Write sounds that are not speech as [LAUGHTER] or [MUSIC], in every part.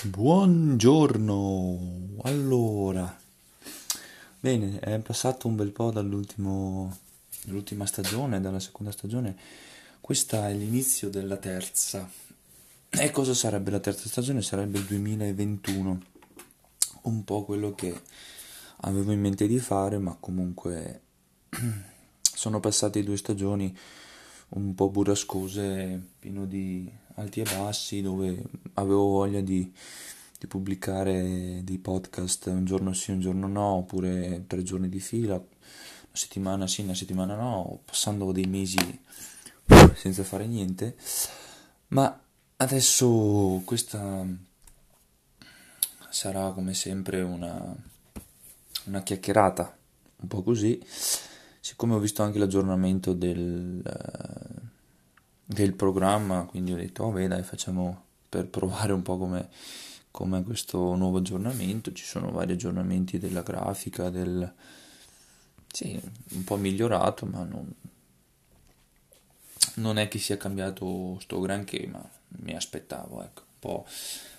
Buongiorno, allora, bene, è passato un bel po' dall'ultima stagione, dalla seconda stagione, questa è l'inizio della terza. E cosa sarebbe la terza stagione? Sarebbe il 2021, un po' quello che avevo in mente di fare, ma comunque [CLEARS THROAT] sono passate due stagioni un po' burrascose, pieno di alti e bassi, dove avevo voglia di, di, pubblicare dei podcast un giorno sì, un giorno no, oppure tre giorni di fila, una settimana sì, una settimana no, passando dei mesi senza fare niente. Ma adesso questa sarà come sempre una, una chiacchierata, un po' così siccome ho visto anche l'aggiornamento del, uh, del programma, quindi ho detto, oh, dai, facciamo per provare un po' come, come questo nuovo aggiornamento. Ci sono vari aggiornamenti della grafica, del... Sì, un po' migliorato, ma non, non è che sia cambiato sto granché, ma mi aspettavo, ecco, un po'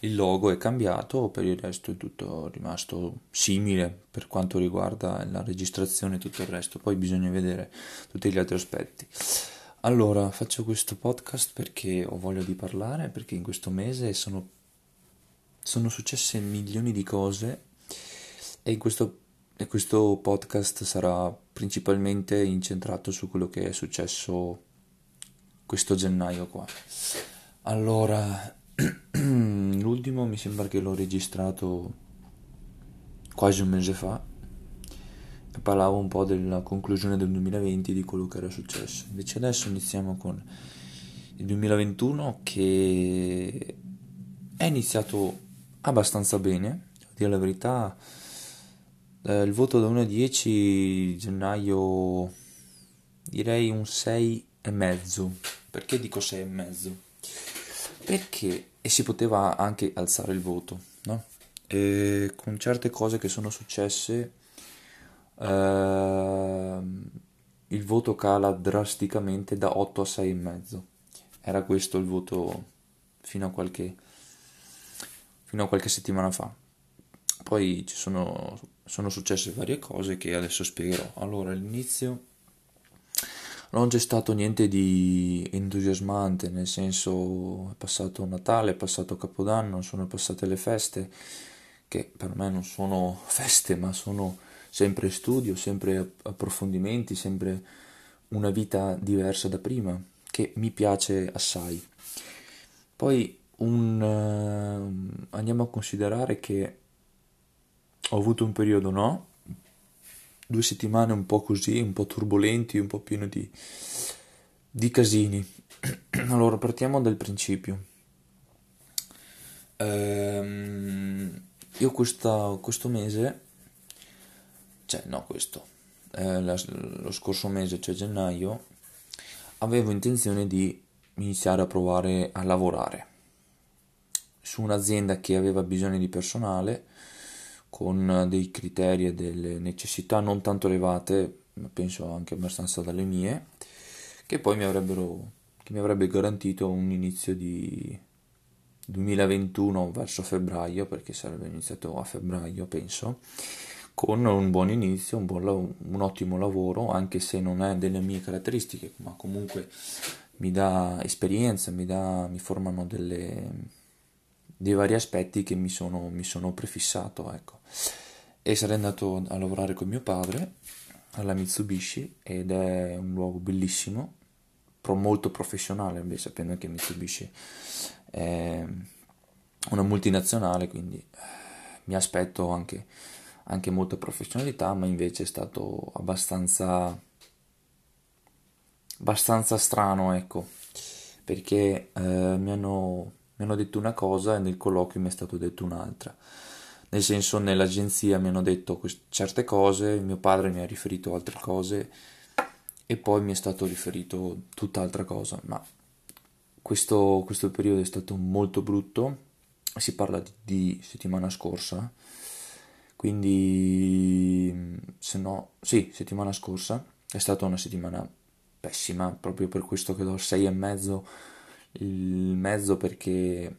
il logo è cambiato, per il resto è tutto rimasto simile per quanto riguarda la registrazione e tutto il resto, poi bisogna vedere tutti gli altri aspetti. Allora, faccio questo podcast perché ho voglia di parlare, perché in questo mese sono, sono successe milioni di cose e questo, e questo podcast sarà principalmente incentrato su quello che è successo questo gennaio qua. Allora, [CLEARS THROAT] l'ultimo mi sembra che l'ho registrato quasi un mese fa parlavo un po' della conclusione del 2020 di quello che era successo. Invece adesso iniziamo con il 2021 che è iniziato abbastanza bene, a dire la verità. Eh, il voto da 1 a 10 gennaio direi un 6 e mezzo. Perché dico 6 e mezzo? Perché e si poteva anche alzare il voto, no? E con certe cose che sono successe eh, il voto cala drasticamente da 8 a 6,5. Era questo il voto fino a qualche, fino a qualche settimana fa. Poi ci sono, sono successe varie cose che adesso spiegherò. Allora, all'inizio non c'è stato niente di entusiasmante, nel senso è passato Natale, è passato Capodanno, sono passate le feste, che per me non sono [LAUGHS] feste, ma sono sempre studio, sempre approfondimenti, sempre una vita diversa da prima, che mi piace assai. Poi un, uh, andiamo a considerare che ho avuto un periodo no, due settimane un po' così, un po' turbolenti, un po' pieno di, di casini. [CLEARS THROAT] allora, partiamo dal principio. Ehm, io questa, questo mese, cioè no questo, eh, la, lo scorso mese, cioè gennaio, avevo intenzione di iniziare a provare a lavorare su un'azienda che aveva bisogno di personale con dei criteri e delle necessità non tanto elevate, ma penso anche abbastanza dalle mie, che poi mi avrebbero che mi avrebbe garantito un inizio di 2021 verso febbraio, perché sarebbe iniziato a febbraio, penso, con un buon inizio, un, buon, un ottimo lavoro, anche se non è delle mie caratteristiche, ma comunque mi dà esperienza, mi, dà, mi formano delle, dei vari aspetti che mi sono, mi sono prefissato, ecco. E sarei andato a lavorare con mio padre alla Mitsubishi ed è un luogo bellissimo, pro molto professionale, beh, sapendo che Mitsubishi è una multinazionale, quindi eh, mi aspetto anche, anche molta professionalità, ma invece è stato abbastanza abbastanza strano, ecco, perché eh, mi hanno mi hanno detto una cosa e nel colloquio mi è stato detto un'altra. Nel senso, nell'agenzia mi hanno detto certe cose, mio padre mi ha riferito altre cose e poi mi è stato riferito tutt'altra cosa. Ma questo, questo periodo è stato molto brutto, si parla di, di settimana scorsa, quindi se no, sì, settimana scorsa è stata una settimana pessima, proprio per questo che do 6 e mezzo il mezzo perché,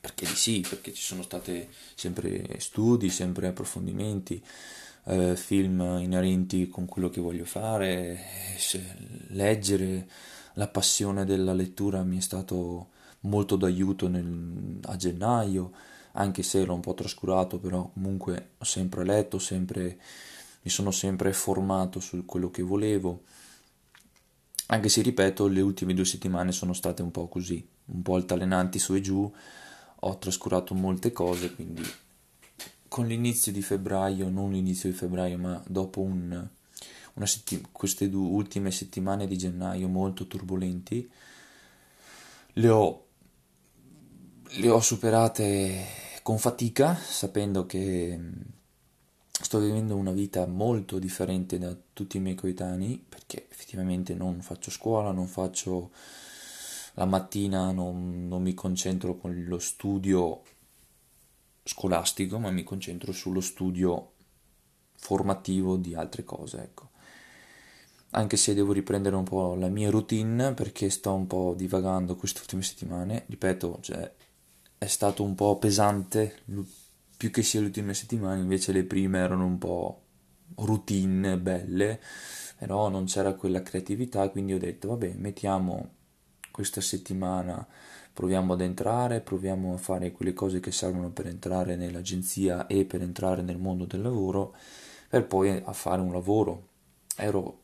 perché di sì, perché ci sono stati sempre studi, sempre approfondimenti, eh, film inerenti con quello che voglio fare, leggere, la passione della lettura mi è stato molto d'aiuto nel, a gennaio, anche se l'ho un po' trascurato, però comunque ho sempre letto, sempre, mi sono sempre formato su quello che volevo, anche se ripeto, le ultime due settimane sono state un po' così, un po' altalenanti su e giù, ho trascurato molte cose, quindi con l'inizio di febbraio, non l'inizio di febbraio, ma dopo un, settim- queste due ultime settimane di gennaio molto turbolenti, le ho, le ho superate con fatica, sapendo che sto vivendo una vita molto differente da tutti i miei coetanei, perché effettivamente non faccio scuola, non faccio la mattina, non, non mi concentro con lo studio scolastico, ma mi concentro sullo studio formativo di altre cose, ecco. Anche se devo riprendere un po' la mia routine perché sto un po' divagando queste ultime settimane, ripeto, cioè, è stato un po' pesante, più che sia le ultime settimane, invece le prime erano un po' routine, belle, però non c'era quella creatività, quindi ho detto, vabbè, mettiamo questa settimana proviamo ad entrare, proviamo a fare quelle cose che servono per entrare nell'agenzia e per entrare nel mondo del lavoro, per poi a fare un lavoro. Ero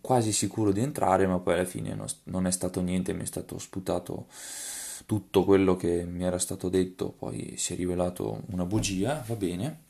quasi sicuro di entrare, ma poi alla fine non è stato niente, mi è stato sputato tutto quello che mi era stato detto, poi si è rivelato una bugia, va bene,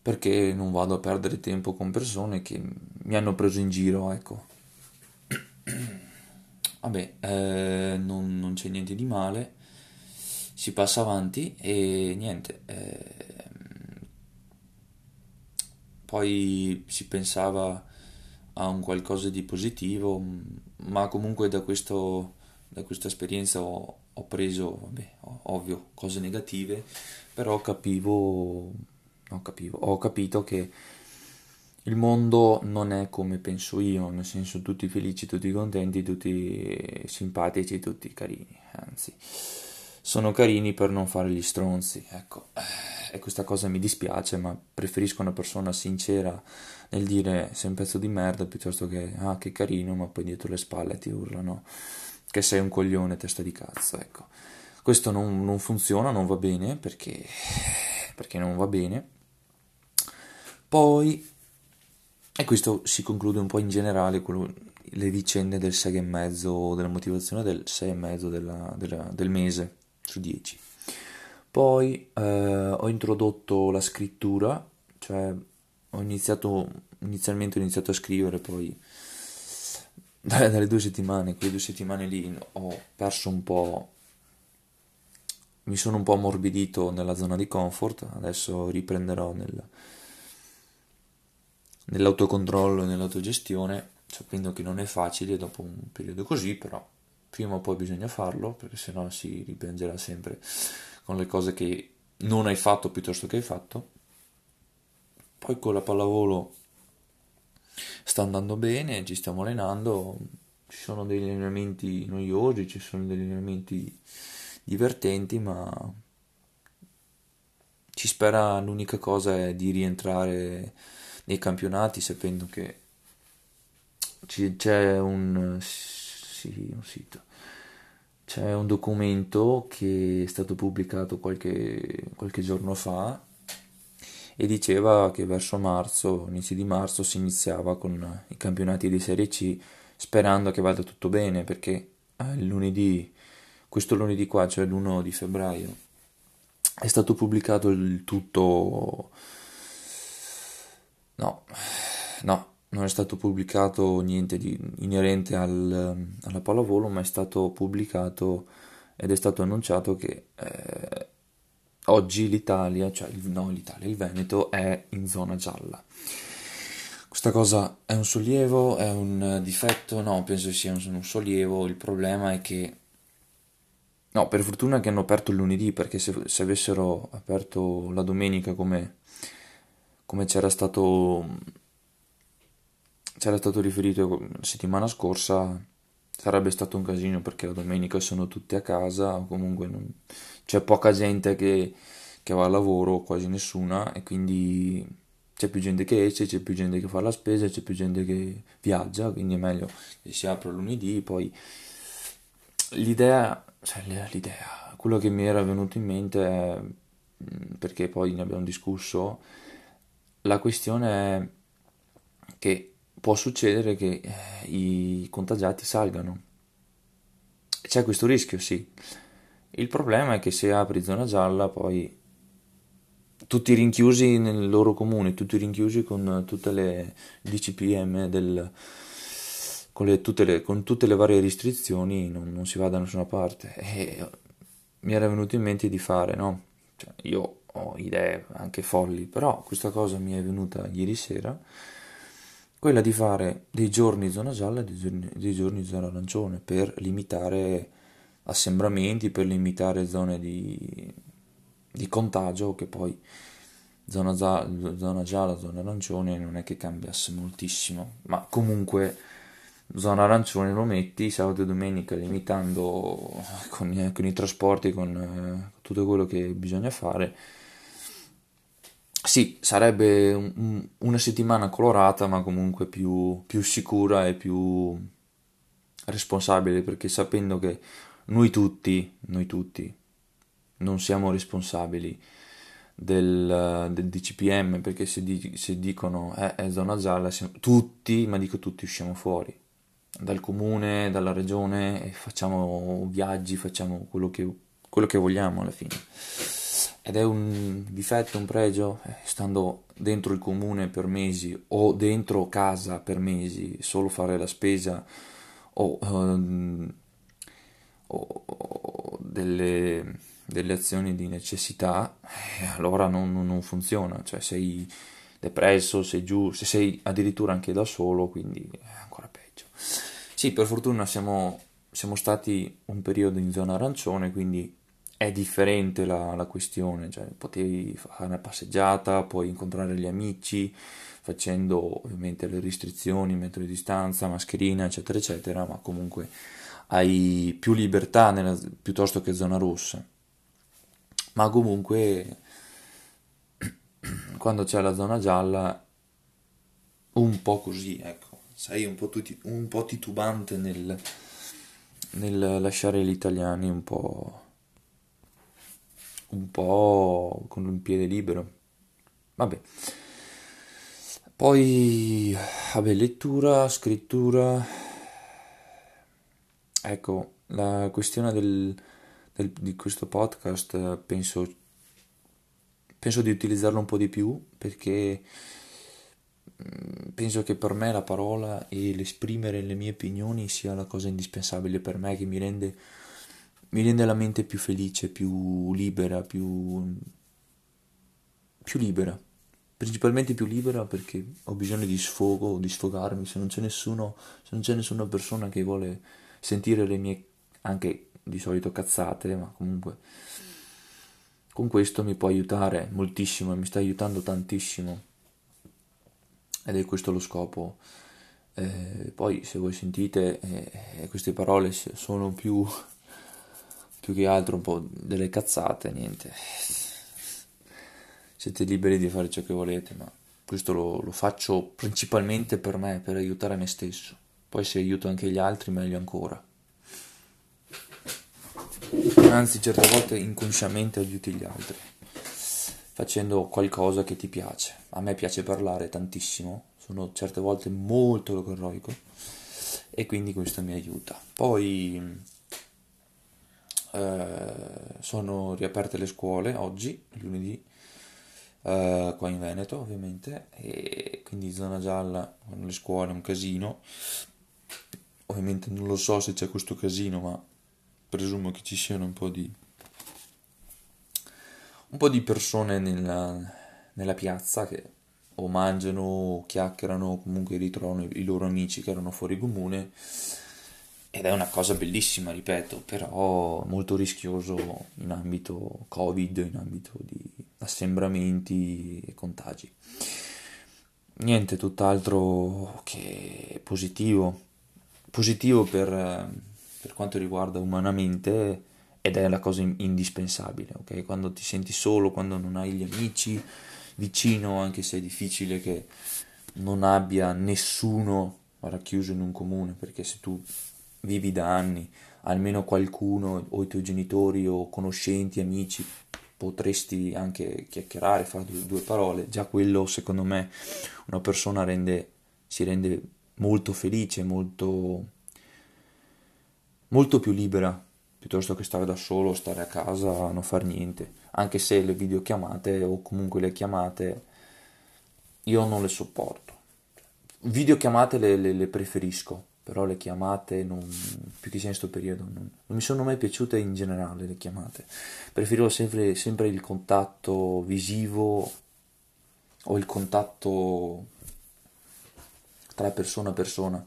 perché non vado a perdere tempo con persone che mi hanno preso in giro, ecco. [CLEARS THROAT] Vabbè, eh, non, non, c'è niente di male, si passa avanti e niente. Eh, poi si pensava a un qualcosa di positivo, ma comunque da, questo, da questa esperienza ho, ho preso, vabbè, ovvio, cose negative, però capivo, no, capivo, ho capito che il mondo non è come penso io, nel senso tutti felici, tutti contenti, tutti simpatici, tutti carini, anzi sono carini per non fare gli stronzi, ecco. E questa cosa mi dispiace, ma preferisco una persona sincera nel dire sei un pezzo di merda piuttosto che ah che carino, ma poi dietro le spalle ti urlano che sei un coglione testa di cazzo, ecco. Questo non, non funziona, non va bene perché, perché non va bene. Poi e questo si conclude un po' in generale quello, le vicende del 6,5, della motivazione del 6,5 della, della, del mese su 10. Poi eh, ho introdotto la scrittura, cioè ho iniziato, inizialmente ho iniziato a scrivere, poi dalle due settimane, quelle due settimane lì ho perso un po', mi sono un po' ammorbidito nella zona di comfort, adesso riprenderò nel nell'autocontrollo e nell'autogestione, sapendo che non è facile dopo un periodo così, però prima o poi bisogna farlo, perché sennò si ripiangerà sempre con le cose che non hai fatto piuttosto che hai fatto. Poi con la pallavolo sta andando bene, ci stiamo allenando, ci sono degli allenamenti noiosi, ci sono degli allenamenti divertenti, ma ci spera l'unica cosa è di rientrare nei campionati sapendo che c'è un, sì, un sito. C'è un documento che è stato pubblicato qualche, qualche giorno fa e diceva che verso marzo, inizio di marzo, si iniziava con i campionati di Serie C sperando che vada tutto bene perché eh, lunedì, questo lunedì qua, cioè l'1 di febbraio, è stato pubblicato il tutto No, no, non è stato pubblicato niente di inerente al, alla pallavolo, ma è stato pubblicato ed è stato annunciato che eh, oggi l'Italia, cioè il, no, l'Italia, il Veneto è in zona gialla. Questa cosa è un sollievo, è un difetto? No, penso sia un, un sollievo. Il problema è che No, per fortuna che hanno aperto il lunedì, perché se, se avessero aperto la domenica come come c'era stato c'era stato riferito la settimana scorsa sarebbe stato un casino perché la domenica sono tutti a casa, comunque non... c'è poca gente che, che va al lavoro, quasi nessuna, e quindi c'è più gente che esce, c'è più gente che fa la spesa, c'è più gente che viaggia, quindi è meglio che si apra lunedì, poi l'idea, cioè l'idea, quello che mi era venuto in mente è, perché poi ne abbiamo discusso, la questione è che può succedere che eh, i contagiati salgano. C'è questo rischio, sì. Il problema è che se apri zona gialla, poi tutti rinchiusi nel loro comune, tutti rinchiusi con tutte le DCPM del, con, le, tutte le, con tutte le varie restrizioni non, non, si va da nessuna parte e mi era venuto in mente di fare no cioè, io ho idee anche folli però questa cosa mi è venuta ieri sera quella di fare dei giorni zona gialla e dei giorni, dei giorni zona arancione per limitare assembramenti, per limitare zone di, di contagio che poi zona, zona gialla, zona arancione non è che cambiasse moltissimo, ma comunque zona arancione lo metti sabato e domenica limitando con, con i trasporti, con eh, tutto quello che bisogna fare sì, sarebbe un, una settimana colorata, ma comunque più, più sicura e più responsabile, perché sapendo che noi tutti, noi tutti, non siamo responsabili del, del DCPM, perché se, di, se dicono eh, è zona gialla, siamo, tutti, ma dico tutti, usciamo fuori. Dal comune, dalla regione e facciamo viaggi, facciamo quello che, quello che vogliamo alla fine ed è un difetto, un pregio, eh, stando dentro il comune per mesi o dentro casa per mesi, solo fare la spesa o, um, o, o delle, delle, azioni di necessità, eh, allora non, non, funziona, cioè sei depresso, sei giù, se sei addirittura anche da solo, quindi è ancora peggio. Sì, per fortuna siamo, siamo stati un periodo in zona arancione, quindi è differente la, la questione, cioè potevi fare una passeggiata, puoi incontrare gli amici, facendo ovviamente le restrizioni, metro di distanza, mascherina, eccetera, eccetera, ma comunque hai più libertà nella, piuttosto che zona rossa. Ma comunque [CLEARS THROAT] quando c'è la zona gialla un po' così, ecco, sei un po', tutti, un po titubante nel, nel lasciare gli italiani un po' un po' con un piede libero. Vabbè. Poi, vabbè, lettura, scrittura. Ecco, la questione del, del, di questo podcast penso, penso di utilizzarlo un po' di più perché mm, penso che per me la parola e l'esprimere le mie opinioni sia la cosa indispensabile per me che mi rende mi rende la mente più felice, più libera, più, più libera. Principalmente più libera perché ho bisogno di sfogo, di sfogarmi. Se non c'è nessuno, se non c'è nessuna persona che vuole sentire le mie anche di solito cazzate, ma comunque con questo mi può aiutare moltissimo e mi sta aiutando tantissimo. Ed è questo lo scopo. Eh, poi se voi sentite eh, queste parole sono più più che altro un po' delle cazzate, niente. Siete liberi di fare ciò che volete, ma questo lo, lo faccio principalmente per me, per aiutare me stesso. Poi se aiuto anche gli altri, meglio ancora. Anzi, certe volte inconsciamente aiuti gli altri, facendo qualcosa che ti piace. A me piace parlare tantissimo, sono certe volte molto logorroico e quindi questo mi aiuta. Poi eh, sono riaperte le scuole oggi, lunedì, eh, qua in Veneto ovviamente, e quindi zona gialla le scuole è un casino. Ovviamente non lo so se c'è questo casino, ma presumo che ci siano un po' di, un po di persone nella, nella piazza che o mangiano o chiacchierano o comunque ritrovano i loro amici che erano fuori comune ed è una cosa bellissima, ripeto, però molto rischioso in ambito Covid, in ambito di assembramenti e contagi. Niente tutt'altro che positivo. positivo per, per quanto riguarda umanamente ed è la cosa indispensabile, ok? Quando ti senti solo, quando non hai gli amici vicino, anche se è difficile che non abbia nessuno racchiuso in un comune, perché se tu vivi da anni, almeno qualcuno o i tuoi genitori o conoscenti, amici, potresti anche chiacchierare, fare due, due parole, già quello secondo me una persona rende, si rende molto felice, molto, molto più libera piuttosto che stare da solo, stare a casa, non far niente. Anche se le videochiamate o comunque le chiamate io non le sopporto. Videochiamate le, le, le preferisco, però le chiamate non, più che sia in questo periodo non, non, mi sono mai piaciute in generale le chiamate. Preferivo sempre, sempre il contatto visivo o il contatto tra persona a persona.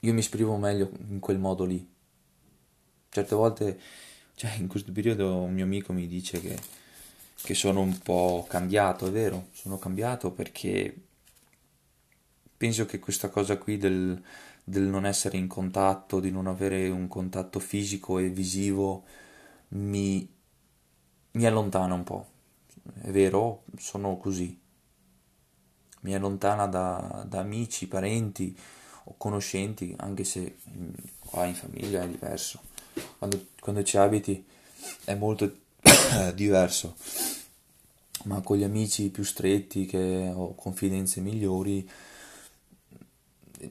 Io mi esprimo meglio in quel modo lì certe volte, cioè in questo periodo un mio amico mi dice che, che sono un po' cambiato, è vero, sono cambiato perché penso che questa cosa qui del, del non essere in contatto, di non avere un contatto fisico e visivo mi, mi allontana un po'. È vero, sono così. Mi allontana da, da amici, parenti o conoscenti, anche se qua in famiglia è diverso quando, quando ci abiti è molto [COUGHS] diverso, ma con gli amici più stretti che ho confidenze migliori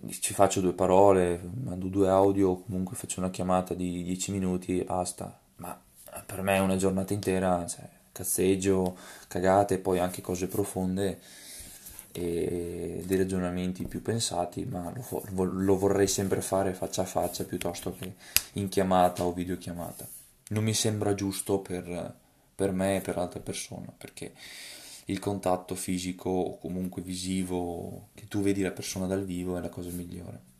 ci faccio due parole, mando due audio, comunque faccio una chiamata di 10 minuti e basta. Ma per me una giornata intera, cioè, cazzeggio, cagate, poi anche cose profonde e dei ragionamenti più pensati, ma lo, lo, vorrei sempre fare faccia a faccia piuttosto che in chiamata o videochiamata. Non mi sembra giusto per, per me e per altre persone, perché il contatto fisico o comunque visivo, che tu vedi la persona dal vivo, è la cosa migliore.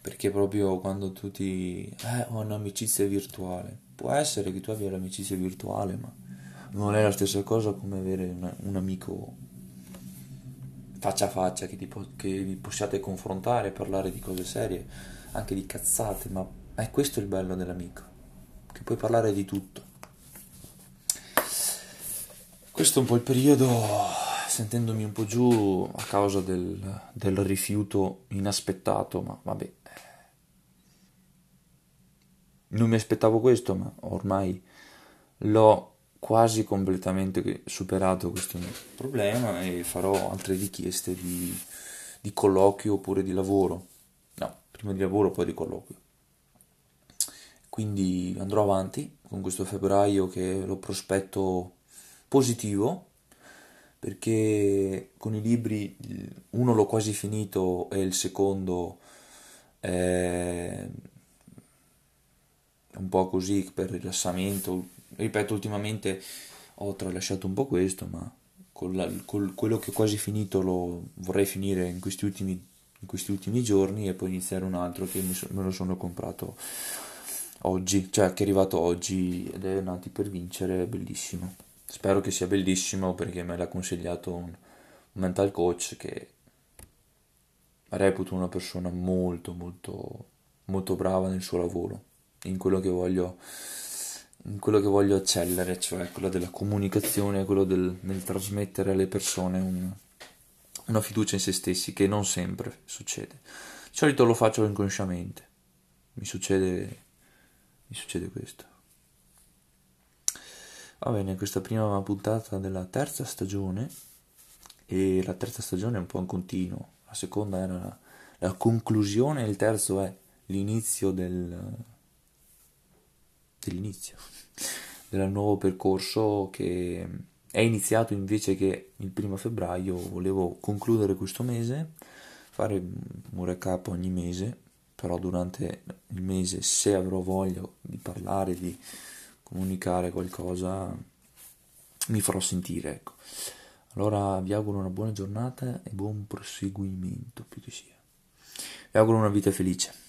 Perché proprio quando tu ti... Eh, ho un'amicizia virtuale. Può essere che tu abbia l'amicizia virtuale, ma non è la stessa cosa come avere una, un amico faccia a faccia, che, tipo, che vi possiate confrontare, parlare di cose serie, anche di cazzate, ma è questo il bello dell'amico, che puoi parlare di tutto. Questo è un po' il periodo, sentendomi un po' giù a causa del, del rifiuto inaspettato, ma vabbè. Non mi aspettavo questo, ma ormai l'ho quasi completamente superato questo problema e farò altre richieste di, di colloquio oppure di lavoro. No, prima di lavoro poi di colloquio. Quindi andrò avanti con questo febbraio che lo prospetto positivo perché con i libri uno l'ho quasi finito e il secondo è un po' così per rilassamento ripeto, ultimamente ho tralasciato un po' questo, ma con, la, con quello che ho quasi finito lo vorrei finire in questi ultimi, in questi ultimi giorni e poi iniziare un altro che me lo sono comprato oggi, cioè che è arrivato oggi ed è Nati per vincere, è bellissimo. Spero che sia bellissimo perché me l'ha consigliato un, mental coach che reputo una persona molto molto molto brava nel suo lavoro, in quello che voglio in quello che voglio eccellere, cioè quello della comunicazione, quello del, nel trasmettere alle persone un, una fiducia in se stessi, che non sempre succede. Di solito lo faccio inconsciamente, mi succede, mi succede questo. Va bene, questa prima puntata della terza stagione, e la terza stagione è un po' in continuo, la seconda era la, la conclusione, il terzo è l'inizio del, dell'inizio [LAUGHS] del nuovo percorso che è iniziato invece che il primo febbraio. Volevo concludere questo mese fare un recap ogni mese però durante il mese se avrò voglia di parlare di comunicare qualcosa mi farò sentire ecco. Allora vi auguro una buona giornata e buon proseguimento più che sia. Vi auguro una vita felice